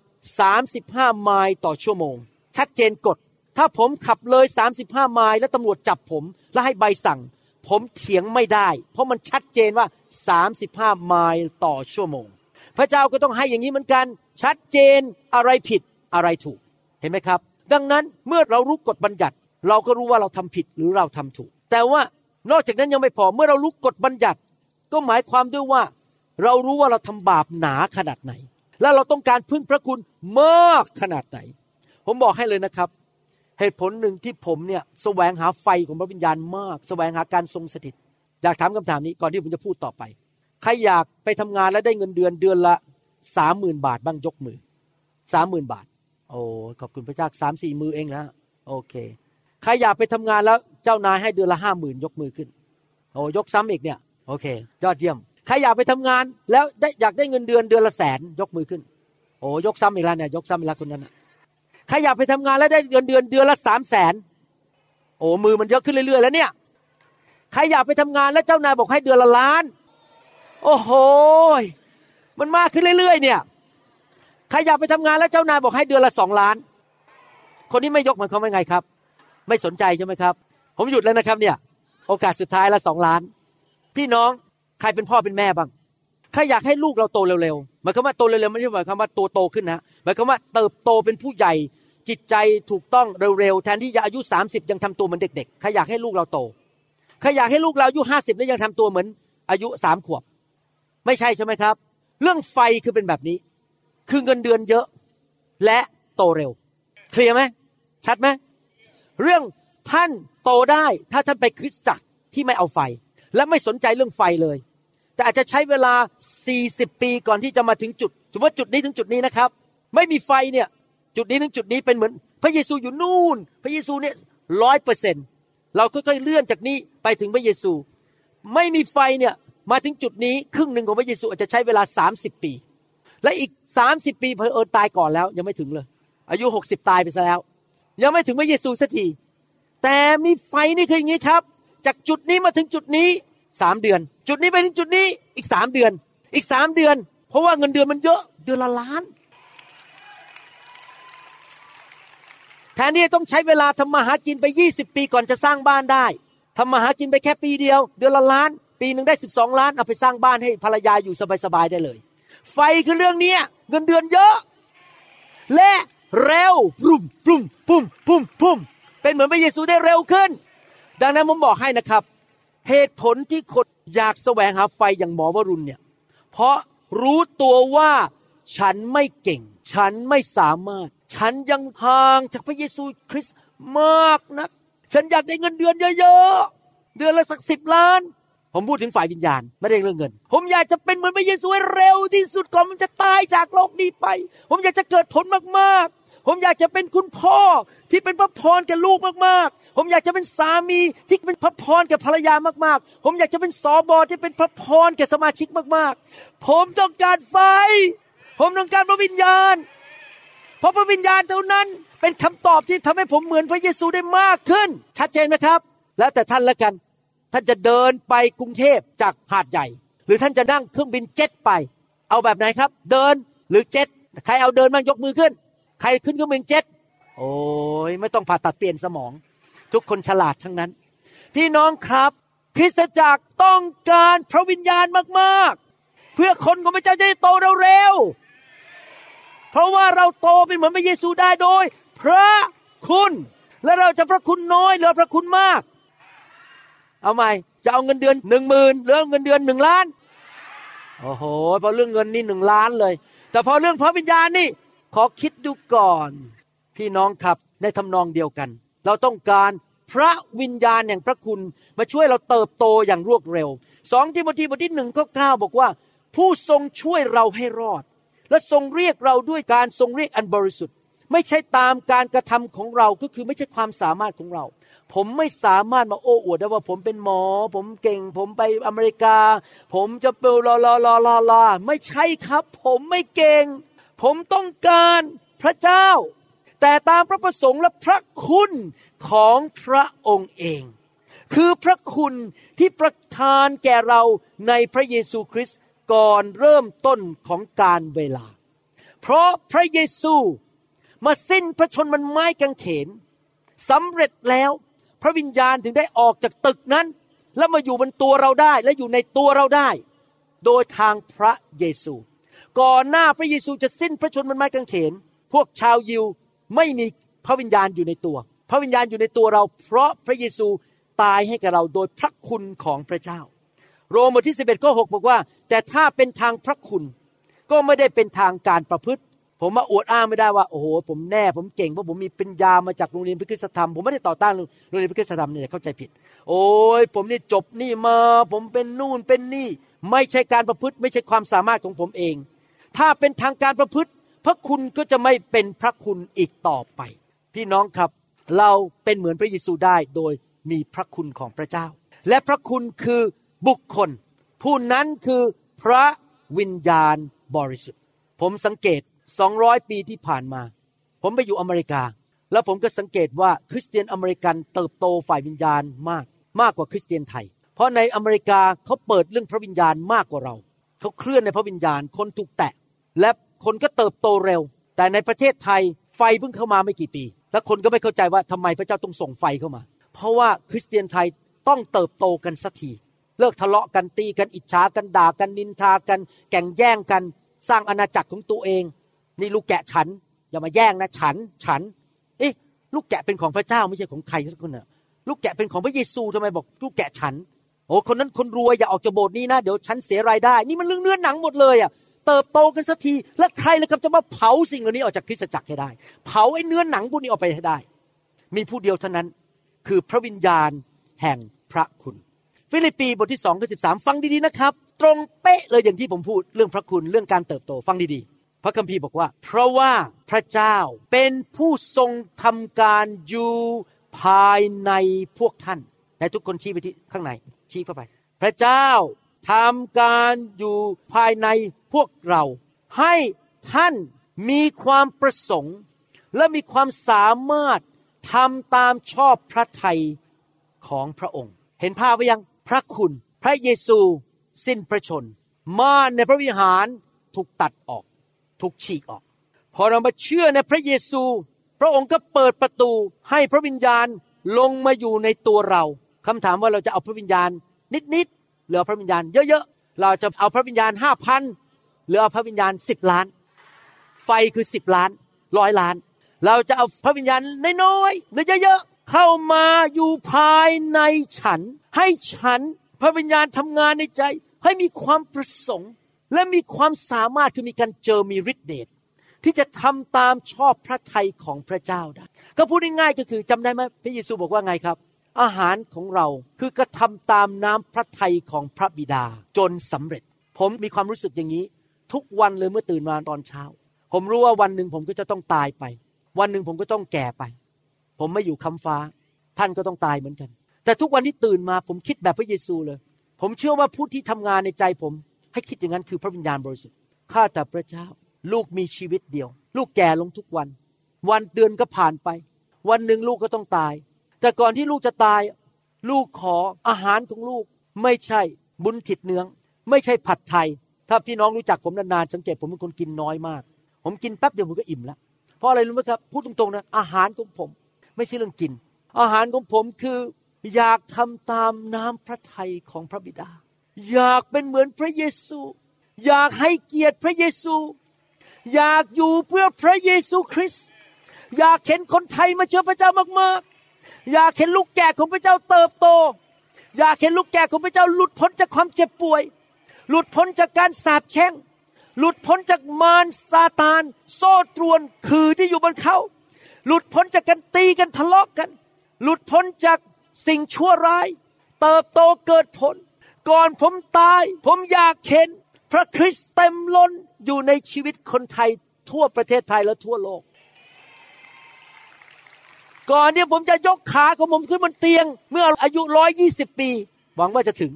35ไมล์ต่อชั่วโมง ชัดเจนกฎ ถ้าผมขับเลย 35 ไมล์แล้วตำรวจจับผม แล้วให้ใบสั่ง ผมเถียงไม่ได้ เพราะมันชัดเจนว่า 35 ไมล์ต่อชั่วโมง พระเจ้าก็ต้องให้อย่างนี้เหมือนกัน ชัดเจนอะไรผิดอะไรถูกเห็นไหมครับ ดังนั้นเมื่อเรารู้กฎบัญญัติ เราก็รู้ว่าเราทำผิดหรือเราทำถูก แต่ว่านอกจากนั้นยังไม่พอเมื่อเรารู้กฎบัญญัติ ก็หมายความด้วยว่า เรารู้ว่าเราทำบาปหนาขนาดไหน และเราต้องการพึ่งพระคุณมากขนาดไหน ผมบอกให้เลยนะครับ เหตุผลหนึ่งที่ผมเนี่ยแสวงหาไฟของพระวิญญาณมาก แสวงหาการทรงสถิต อยากถามคำถามนี้ก่อนที่ผมจะพูดต่อไป ใครอยากไปทำงานแล้วได้เงินเดือนเดือนละสามหมื่นบาทบ้างยกมือสามหมื่นบาท โอ้ขอบคุณพระเจ้าสามสี่มือเองนะโอเคใครอยากไปทำงานแล้วเจ้านายให้เดือนละห้าหมื่นยกมือขึ้นโอ้ยกซ้ำอีกเนี่ยโอเค ยอดเยี่ยม ใครอยากไปทำงานแล้วได้อยากได้เงินเดือนเดือนละแสนยกมือขึ้น โอ้ยกซ้ำอีกแล้วเนี่ยยกซ้ำอีกแล้วคนนั้นนะ ใครอยากไปทำงานแล้วได้เงินเดือนเดือนละสามแสนโอ้มือมันเยอะขึ้นเรื่อยๆแล้วเนี่ยใครอยากไปทำงานแล้วเจ้านายบอกให้เดือนละล้าน โอ้โหมันมากขึ้นเรื่อยๆ เนี่ยใครอยากไปทำงานแล้วเจ้านายบอกให้เดือนละสองล้าน คนนี้ไม่ยกมันเขาไม่ไงครับ ไม่สนใจใช่ไหมครับ ผมหยุดแล้วนะครับเนี่ย โอกาสสุดท้ายละสองล้าน พี่น้องใครเป็นพ่อเป็นแม่บ้าง ใครอยากให้ลูกเราโตเร็วๆหมายความว่าโตเร็วๆไม่ใช่หมายความว่าตัวโตขึ้นนะหมายความว่าเติบโตเป็นผู้ใหญ่จิตใจถูกต้องเร็วๆแทนที่จะอายุ 30 ยังทำตัวเหมือนเด็กๆใครอยากให้ลูกเราโตใครอยากให้ลูกเราอายุห้าสิบแล้วยังทำตัวเหมือน อายุสามขวบ ไม่ใช่ใช่ไหมครับ เรื่องไฟคือเป็นแบบนี้ คือเงินเดือนเยอะและโตเร็ว เคลียร์ไหมชัดไหมเรื่องท่านโตได้ถ้าท่านไปคริสตจักรที่ไม่เอาไฟ และไม่สนใจเรื่องไฟเลย แต่อาจจะใช้เวลา 40 ปีก่อนที่จะมาถึงจุด สมมติว่าจุดนี้ถึงจุดนี้นะครับ ไม่มีไฟเนี่ยจุดนี้ถึงจุดนี้เป็นเหมือน พระเยซูอยู่นู่น พระเยซูเนี่ยร้อยเปอร์เซ็นเราค่อยๆเลื่อนจากนี้ไปถึงพระเยซู ไม่มีไฟเนี่ยมาถึงจุดนี้ครึ่งหนึ่งของพระเยซูอาจจะใช้เวลา 30 ปี และอีก 30 ปีเพอเอิญตายก่อนแล้วยังไม่ถึงเลย อายุ 60 ตายไปซะแล้ว ยังไม่ถึงพระเยซูสักทีแต่มีไฟนี่คืออย่างนี้ครับ จากจุดนี้มาถึงจุดนี้สามเดือน จุดนี้ไปถึงจุดนี้อีกสามเดือน อีกสามเดือน เพราะว่าเงินเดือนมันเยอะเดือนละล้านแทนที่จะต้องใช้เวลาทำมาหากินไป 20 ปีก่อนจะสร้างบ้านได้ทำมาหากินไปแค่ปีเดียว เดือนละล้าน ปีหนึ่งได้ 12 ล้านเอาไปสร้างบ้านให้ภรรยาอยู่สบายๆได้เลย ไฟคือเรื่องเนี้ยเงินเดือนเยอะ และเร็วปุ่มปุ่มปุ่มปุ่มปุ่มเป็นเหมือนพระเยซูได้เร็วขึ้น ดังนั้นผมบอกให้นะครับ เหตุผลที่คน อยากแสวงหาไฟอย่างหมอวรุณเนี่ย เพราะรู้ตัวว่าฉันไม่เก่ง ฉันไม่สามารถ ฉันยังห่างจากพระเยซูคริสต์มากนัก ฉันอยากได้เงินเดือนเยอะๆ เดือนละสักสิบล้าน ผมพูดถึงฝ่ายวิญญาณไม่ได้เรื่องเงิน ผมอยากจะเป็นเหมือนพระเยซูให้เร็วที่สุดก่อนมันจะตายจากโลกนี้ไป ผมอยากจะเกิดผลมากๆ ผมอยากจะเป็นคุณพ่อที่เป็นพระพรแก่ลูกมากๆ ผมอยากจะเป็นสามีที่เป็นพระพรแก่ภรรยามากๆ ผมอยากจะเป็นสอบอที่เป็นพระพรแก่สมาชิกมากๆ ผมต้องการไฟ ผมต้องการพระวิญญาณ เพราะพระวิญญาณเท่านั้นเป็นคำตอบที่ทำให้ผมเหมือนพระเยซูได้มากขึ้น ชัดเจนไหมครับ แล้วแต่ท่านละกัน ท่านจะเดินไปกรุงเทพจากหาดใหญ่ หรือท่านจะนั่งเครื่องบินเจ็ตไป เอาแบบไหนครับ เดินหรือเจ็ตใครเอาเดินบ้างยกมือขึ้น ครขึ้นเครื่องบินเจ็ตโอ้ยไม่ต้องผ่าตัดเปลี่ยนสมอง ทุกคนฉลาดทั้งนั้น พี่น้องครับคริสตจักรต้องการพระวิญญาณมากๆ เพื่อคนของพระเจ้าจะได้โตเร็วๆเพราะว่าเราโตเป็นเหมือนพระเยซูได้โดย พระคุณและเราจะพระคุณน้อยหรือพระคุณมาก เอาใหม่จะเอาเงินเดือนหนึ่งหมื่นหรือเอาเงินเดือนหนึ่งล้านโอ้โหพอเรื่องเงินนี่หนึ่งล้านเลย แต่พอเรื่องพระวิญญาณนี่ ขอคิดดูก่อน พี่น้องครับในทำนองเดียวกัน เราต้องการพระวิญญาณแห่งพระคุณมาช่วยเราเติบโตอย่างรวดเร็วสองทิโมธีบทที่หนึ่งข้อเก้าบอกว่า ผู้ทรงช่วยเราให้รอด และทรงเรียกเราด้วยการทรงเรียกอันบริสุทธิ์ ไม่ใช่ตามการกระทำของเราก็คือไม่ใช่ความสามารถของเรา ผมไม่สามารถมาโอ้อวดได้ว่าผมเป็นหมอ ผมเก่ง ผมไปอเมริกา ผมจะเปลอลอลอลอลาไม่ใช่ครับ ผมไม่เก่ง ผมต้องการพระเจ้า แต่ตามพระประสงค์และพระคุณของพระองค์เอง คือพระคุณที่ประทานแก่เราในพระเยซูคริสต์ก่อนเริ่มต้นของการเวลา เพราะพระเยซูมาสิ้นพระชนมันไม้กางเขนสำเร็จแล้วพระวิญญาณถึงได้ออกจากตึกนั้น แล้วมาอยู่บนตัวเราได้และอยู่ในตัวเราได้ โดยทางพระเยซู ก่อนหน้าพระเยซูจะสิ้นพระชนมันไม้กางเขน พวกชาวยิวไม่มีพระวิญญาณอยู่ในตัว พระวิญญาณอยู่ในตัวเรา เพราะพระเยซูตายให้กับเราโดยพระคุณของพระเจ้า โรมบทที่ 11ข้อ6บอกว่า แต่ถ้าเป็นทางพระคุณ ก็ไม่ได้เป็นทางการประพฤติ ผมมาอวดอ้างไม่ได้ว่า โอ้โห ผมแน่ ผมเก่งเพราะผมมีปัญญามาจากโรงเรียนพระคุณธรรม ผมไม่ได้ต่อต้านโรงเรียนพระคุณธรรมเนี่ยเข้าใจผิด โอ้ยผมนี่จบนี่มา ผมเป็นนู่นเป็นนี่ ไม่ใช่การประพฤติ ไม่ใช่ความสามารถของผมเอง ถ้าเป็นทางการประพฤติ พระคุณก็จะไม่เป็นพระคุณอีกต่อไป พี่น้องครับ เราเป็นเหมือนพระเยซูได้โดยมีพระคุณของพระเจ้า และพระคุณคือบุคคล ผู้นั้นคือพระวิญญาณบริสุทธิ์ ผมสังเกต 200 ปีที่ผ่านมา ผมไปอยู่อเมริกา แล้วผมก็สังเกตว่าคริสเตียนอเมริกันเติบโตฝ่ายวิญญาณมาก มากกว่าคริสเตียนไทย เพราะในอเมริกาเขาเปิดเรื่องพระวิญญาณมากกว่าเรา เขาเคลื่อนในพระวิญญาณ คนถูกแตะ และคนก็เติบโตเร็ว แต่ในประเทศไทยไฟเพิ่งเข้ามาไม่กี่ปี แล้วคนก็ไม่เข้าใจว่าทำไมพระเจ้าต้องส่งไฟเข้ามา เพราะว่าคริสเตียนไทยต้องเติบโตกันสักทีเลิกทะเลาะกันตีกันอิจฉากันด่ากันนินทากัน แก่งแย่งกัน สร้างอาณาจักรของตัวเอง นี่ลูกแกะฉัน อย่ามาแย่งนะฉันฉัน เอ๊ะ ลูกแกะเป็นของพระเจ้าไม่ใช่ของใครสักคนน่ะลูกแกะเป็นของพระเยซูทำไมบอก ลูกแกะฉัน โอ้คนนั้นคนรวยอย่าออกจากโบสถ์นี้นะ เดี๋ยวฉันเสียรายได้ นี่มันเรื่องเนื้อหนังหมดเลยอะ เติบโตกันสักที แล้วใครล่ะครับจะมาเผาสิ่งเหล่านี้ออกจากคริสตจักรให้ได้ เผาไอ้เนื้อหนังพวกนี้ออกไปให้ได้ มีผู้เดียวเท่านั้น คือพระวิญญาณแห่งพระคุณ ฟิลิปปีบทที่สองข้อสิบสามฟังดีๆนะครับ ตรงเป๊ะเลยอย่างที่ผมพูดเรื่องพระคุณเรื่องการเติบโตฟังดีๆ พระคัมภีร์บอกว่า เพราะว่าพระเจ้าเป็นผู้ทรงทำการอยู่ภายในพวกท่านและทุกคนชี้ไปที่ข้างในชี้เข้าไป พระเจ้าทำการอยู่ภายใน พวกเราให้ท่านมีความประสงค์ และมีความสามารถทำตามชอบพระทัยของพระองค์ เห็นภาพไหมยังพระคุณ พระเยซูสิ้นพระชน ม่านในพระวิหารถูกตัดออก ถูกฉีกออก พอเรามาเชื่อในพระเยซู พระองค์ก็เปิดประตูให้พระวิญญาณลงมาอยู่ในตัวเราคำถามว่าเราจะเอาพระวิญญาณนิดๆหรือพระวิญญาณเยอะๆ เราจะเอาพระวิญญาณห้าพัน หรือเอาพระวิญญาณสิบล้าน ไฟคือสิบล้านร้อยล้าน เราจะเอาพระวิญญาณน้อยๆหรือเยอะๆเข้ามาอยู่ภายในฉัน ให้ฉันพระวิญญาณทำงานในใจ ให้มีความประสงค์ และมีความสามารถคือมีการเจอมีฤทธิเดชที่จะทำตามชอบพระทัยของพระเจ้าได้ก็พูดง่ายๆก็คือจำได้ไหมพระเยซูบอกว่าไงครับ อาหารของเราคือกระทำตามน้ำพระทัยของพระบิดาจนสำเร็จ ผมมีความรู้สึกอย่างนี้ ทุกวันเลยเมื่อตื่นมาตอนเช้า ผมรู้ว่าวันหนึ่งผมก็จะต้องตายไป วันหนึ่งผมก็ต้องแก่ไป ผมไม่อยู่คำฟ้า ท่านก็ต้องตายเหมือนกัน แต่ทุกวันที่ตื่นมาผมคิดแบบพระเยซูเลย ผมเชื่อว่าผู้ที่ทำงานในใจผม ให้คิดอย่างนั้นคือพระวิญญาณบริสุทธิ์ข้าแต่พระเจ้า ลูกมีชีวิตเดียว ลูกแก่ลงทุกวัน วันเดือนก็ผ่านไป วันหนึ่งลูกก็ต้องตาย แต่ก่อนที่ลูกจะตาย ลูกขออาหารของลูก ไม่ใช่บุญถิดเนื้อง ไม่ใช่ผัดไทย ถ้าพี่น้องรู้จักผมนานๆสังเกตผมเป็นคนกินน้อยมาก ผมกินแป๊บเดียวผมก็อิ่มแล้ว เพราะอะไรรู้ไหมครับ พูดตรงๆนะอาหารของผม ไม่ใช่เรื่องกิน อาหารของผมคืออยากทำตามน้ำพระทัยของพระบิดา อยากเป็นเหมือนพระเยซู อยากให้เกียรติพระเยซู อยากอยู่เพื่อพระเยซูคริสต์อยากเห็นคนไทยมาเชื่อพระเจ้ามากๆ อยากเห็นลูกแก่ของพระเจ้าเติบโต อยากเห็นลูกแก่ของพระเจ้าหลุดพ้นจากความเจ็บป่วย หลุดพ้นจากการสาปแช่ง หลุดพ้นจากมารซาตาน โซ่ตรวนคือที่อยู่บนเขาหลุดพ้นจากการตีกันทะเลาะกัน หลุดพ้นจากสิ่งชั่วร้าย เติบโตเกิดผล ก่อนผมตาย ผมอยากเห็น พระคริสต์เต็มล้นอยู่ในชีวิตคนไทยทั่วประเทศไทยและทั่วโลก ก่อนเนี่ยผมจะยกขาของผมขึ้นบนเตียง เมื่ออายุร้อยยี่สิบปี หวังว่าจะถึง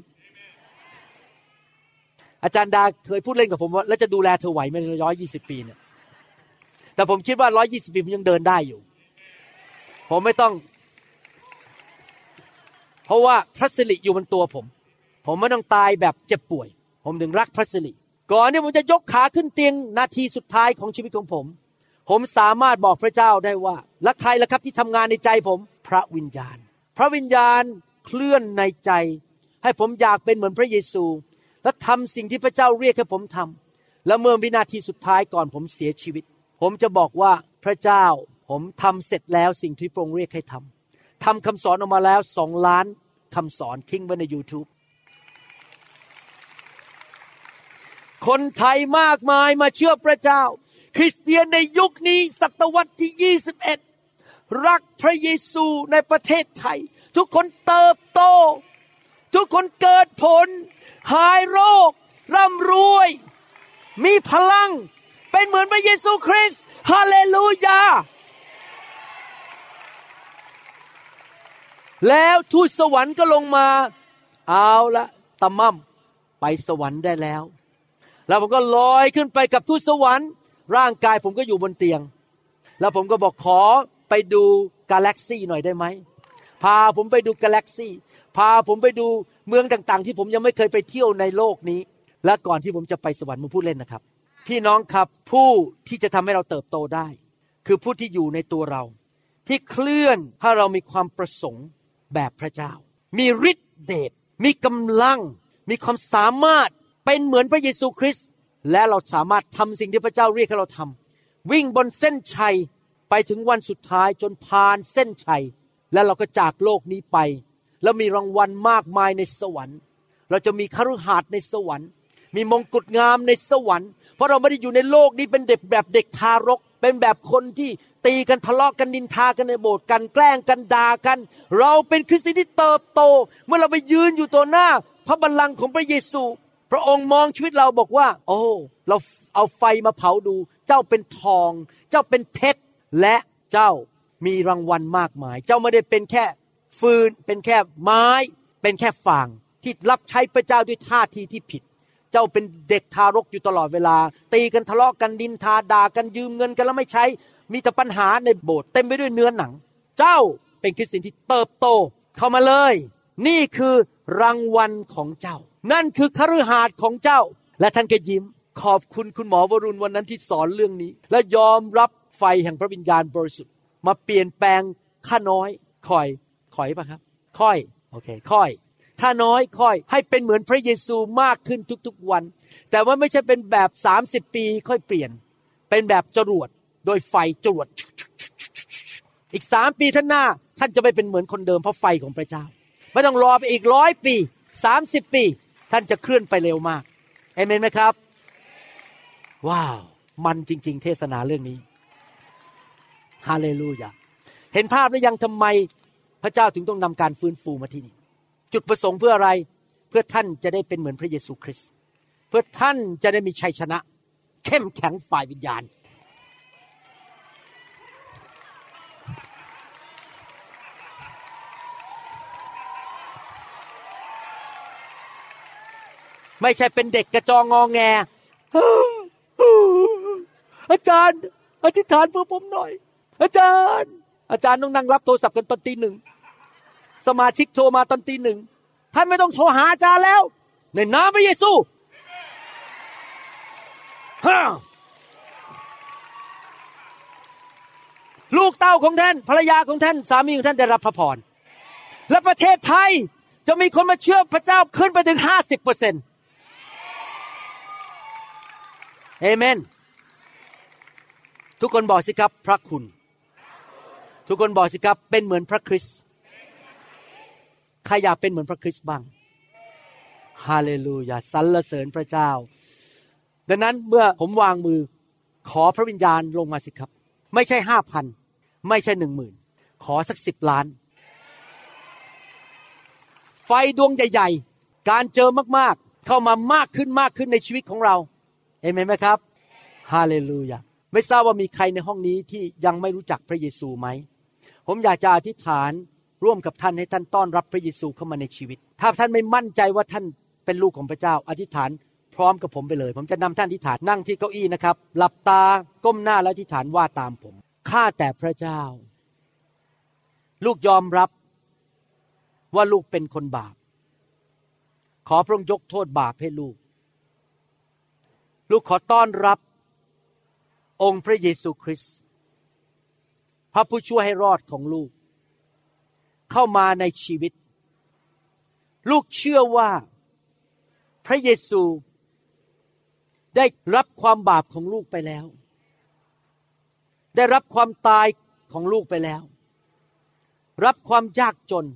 อาจารย์ดาเคยพูดเล่นกับผมว่าแล้วจะดูแลเธอไหวไหมร้อยยี่สิบปีเนี่ยแต่ผมคิดว่าร้อยยี่สิบปีผมยังเดินได้อยู่ ผมไม่ต้อง เพราะว่าพระสิริอยู่บนตัวผม ผมไม่ต้องตายแบบเจ็บป่วย ผมถึงรักพระสิริก่อนเนี่ยผมจะยกขาขึ้นเตียงนาทีสุดท้ายของชีวิตของผม ผมสามารถบอกพระเจ้าได้ว่าและใครล่ะครับที่ทำงานในใจผม พระวิญญาณ พระวิญญาณเคลื่อนในใจ ให้ผมอยากเป็นเหมือนพระเยซู และทำสิ่งที่พระเจ้าเรียกให้ผมทำและเมื่อวินาทีสุดท้ายก่อนผมเสียชีวิต ผมจะบอกว่าพระเจ้าผมทำเสร็จแล้วสิ่งที่พระองค์เรียกให้ทำทำคำสอนออกมาแล้วสองล้านคำสอนทิ้งไว้ใน YouTube คนไทยมากมายมาเชื่อพระเจ้า คริสเตียนในยุคนี้ศตวรรษที่ 21 รักพระเยซูในประเทศไทย ทุกคนเติบโต ทุกคนเกิดผล หายโรค ร่ำรวย มีพลัง เป็นเหมือนพระเยซูคริสต์ฮาเลลูยา แล้วทูตสวรรค์ก็ลงมา เอาละตะมั่มไปสวรรค์ได้แล้ว แล้วผมก็ลอยขึ้นไปกับทูตสวรรค์ ร่างกายผมก็อยู่บนเตียง แล้วผมก็บอกขอไปดูกาแล็กซี่หน่อยได้ไหมพาผมไปดูกาแล็กซี่ พาผมไปดูเมืองต่างๆ ที่ผมยังไม่เคยไปเที่ยวในโลกนี้ และก่อนที่ผมจะไปสวรรค์ผมพูดเล่นนะครับ พี่น้องครับผู้ที่จะทำให้เราเติบโตได้ คือผู้ที่อยู่ในตัวเรา ที่เคลื่อนให้เรามีความประสงค์แบบพระเจ้า มีฤทธิเดชมีกำลัง มีความสามารถเป็นเหมือนพระเยซูคริสต์และเราสามารถทำสิ่งที่พระเจ้าเรียกให้เราทำวิ่งบนเส้นชัยไปถึงวันสุดท้ายจนผ่านเส้นชัย แล้วเราก็จากโลกนี้ไป แล้วมีรางวัลมากมายในสวรรค์ เราจะมีคฤหาสน์ในสวรรค์ มีมงกุฎงามในสวรรค์ เพราะเราไม่ได้อยู่ในโลกนี้เป็นเด็กแบบเด็กทารก เป็นแบบคนที่ตีกันทะเลาะกันนินทากันในโบสถ์กันแกล้งกันด่ากัน เราเป็นคริสเตียนที่เติบโต เมื่อเราไปยืนอยู่ตัวหน้า พระบัลลังก์ของพระเยซู พระองค์มองชีวิตเราบอกว่า โอ้เราเอาไฟมาเผาดู เจ้าเป็นทอง เจ้าเป็นเพชรและเจ้ามีรางวัลมากมาย เจ้าไม่ได้เป็นแค่ ฟืน เป็นแค่ไม้ เป็นแค่ฟางที่รับใช้พระเจ้าด้วยท่าทีที่ผิด เจ้าเป็นเด็กทารกอยู่ตลอดเวลา ตีกันทะเลาะกันดินทาด่ากันยืมเงินกันแล้วไม่ใช้ มีแต่ปัญหาในโบสถ์เต็มไปด้วยเนื้อหนัง เจ้าเป็นคริสเตียนที่เติบโตเข้ามาเลย นี่คือรางวัลของเจ้า นั่นคือคฤหาสน์ของเจ้า และท่านก็ยิ้ม ขอบคุณคุณหมอวรุณวันนั้นที่สอนเรื่องนี้ และยอมรับไฟแห่งพระวิญญาณบริสุทธิ์มาเปลี่ยนแปลงข้าน้อยคอย คอยปะครับ ค่อยโอเคค่อย ถ้าน้อยค่อย ให้เป็นเหมือนพระเยซูมากขึ้นทุกๆวัน แต่ว่าไม่ใช่เป็นแบบ 30 ปีค่อยเปลี่ยน เป็นแบบจรวดโดยไฟจรวด อีกสามปีท่านหน้า ท่านจะไม่เป็นเหมือนคนเดิมเพราะไฟของพระเจ้า ไม่ต้องรอไปอีกร้อยปีสามสิบปี ท่านจะเคลื่อนไปเร็วมากเอเมนไหมครับ ว้าว มันจริง ๆ เทศนาเรื่องนี้ฮาเลลูยาเห็นภาพหรือยังทำไม พระเจ้าถึงต้องนำการฟื้นฟูมาที่นี่ จุดประสงค์เพื่ออะไร เพื่อท่านจะได้เป็นเหมือนพระเยซูคริสต์ เพื่อท่านจะได้มีชัยชนะ เข้มแข็งฝ่ายวิญญาณ ไม่ใช่เป็นเด็กกระจองงองแง อาจารย์ อธิษฐานเพื่อผมหน่อย อาจารย์ อาจารย์ต้องนั่งรับโทรศัพท์กันตอนตีหนึ่งสมาชิกโทรมาตอนตีหนึ่งท่านไม่ต้องโทรหาอาจารย์แล้ว ในนามพระเยซูฮ่าลูกเต้าของท่านภรรยาของท่านสามีของท่านได้รับพระพรและประเทศไทยจะมีคนมาเชื่อพระเจ้าขึ้นไปถึงห้าสิบเปอร์เซ็นต์เอเมน ทุกคนบอกสิครับพระคุณ ทุกคนบอกสิครับเป็นเหมือนพระคริสต์ใครอยากเป็นเหมือนพระคริสต์บ้างฮาเลลูยาสรรเสริญพระเจ้า ดังนั้นเมื่อผมวางมือขอพระวิญญาณลงมาสิครับ ไม่ใช่ห้าพันไม่ใช่หนึ่งหมื่นขอสักสิบล้าน ไฟดวงใหญ่ ๆ การเจอมากๆ เข้ามามากขึ้นมากขึ้นในชีวิตของเราเอเมนไหมครับฮาเลลูยาไม่ทราบว่ามีใครในห้องนี้ที่ยังไม่รู้จักพระเยซูไหม ผมอยากจะอธิษฐานร่วมกับท่านให้ท่านต้อนรับพระเยซูเข้ามาในชีวิต ถ้าท่านไม่มั่นใจว่าท่านเป็นลูกของพระเจ้า อธิษฐานพร้อมกับผมไปเลย ผมจะนำท่านอธิษฐานนั่งที่เก้าอี้นะครับ หลับตาก้มหน้าแล้วอธิษฐานว่าตามผม ข้าแต่พระเจ้า ลูกยอมรับว่าลูกเป็นคนบาป ขอพระองค์ยกโทษบาปให้ลูก ลูกขอต้อนรับองค์พระเยซูคริสต์ พระผู้ช่วยให้รอดของลูก เข้ามาในชีวิต ลูกเชื่อว่า พระเยซูได้รับความบาปของลูกไปแล้ว ได้รับความตายของลูกไปแล้ว รับความยากจน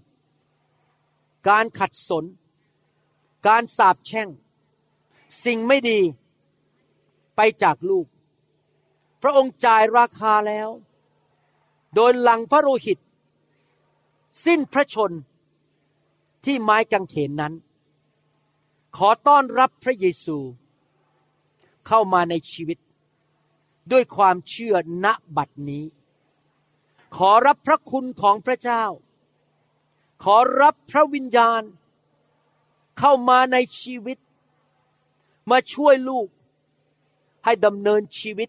การขัดสน การสาปแช่ง สิ่งไม่ดีไปจากลูก พระองค์จ่ายราคาแล้ว โดยหลังพระโลหิต สิ้นพระชนที่ไม้กางเขนนั้น ขอต้อนรับพระเยซู เข้ามาในชีวิต ด้วยความเชื่อณบัดนี้ ขอรับพระคุณของพระเจ้า ขอรับพระวิญญาณ เข้ามาในชีวิต มาช่วยลูกให้ดำเนินชีวิต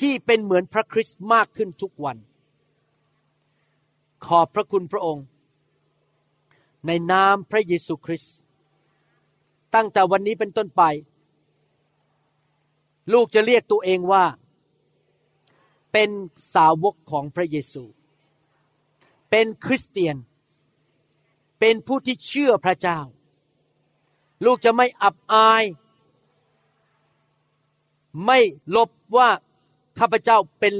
ที่เป็นเหมือนพระคริสต์มากขึ้นทุกวัน ขอบพระคุณพระองค์ ในนามพระเยซูคริสต์ตั้งแต่วันนี้เป็นต้นไป ลูกจะเรียกตัวเองว่า เป็นสาวกของพระเยซู เป็นคริสเตียน เป็นผู้ที่เชื่อพระเจ้า ลูกจะไม่อับอาย ไม่ลบว่า ข้าพเจ้าเป็น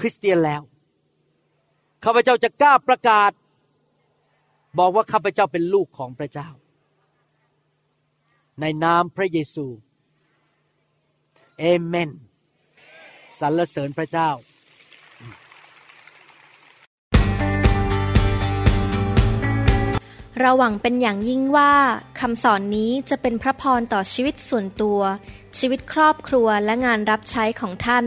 คริสเตียนแล้ว ข้าพเจ้าจะกล้าประกาศ บอกว่าข้าพเจ้าเป็นลูกของพระเจ้า ในนามพระเยซูเอเมนสรรเสริญพระเจ้า เราหวังเป็นอย่างยิ่งว่าคำสอนนี้จะเป็นพระพรต่อชีวิตส่วนตัว ชีวิตครอบครัวและงานรับใช้ของท่าน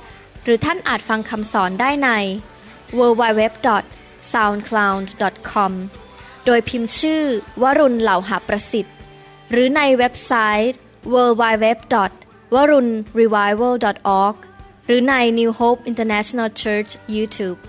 หรือท่านอาจฟังคำสอนได้ใน www.soundcloud.com โดยพิมพ์ชื่อวรุณเหล่าหาประสิทธิ์ หรือในเว็บไซต์ www.warunrevival.org หรือใน New Hope International Church YouTube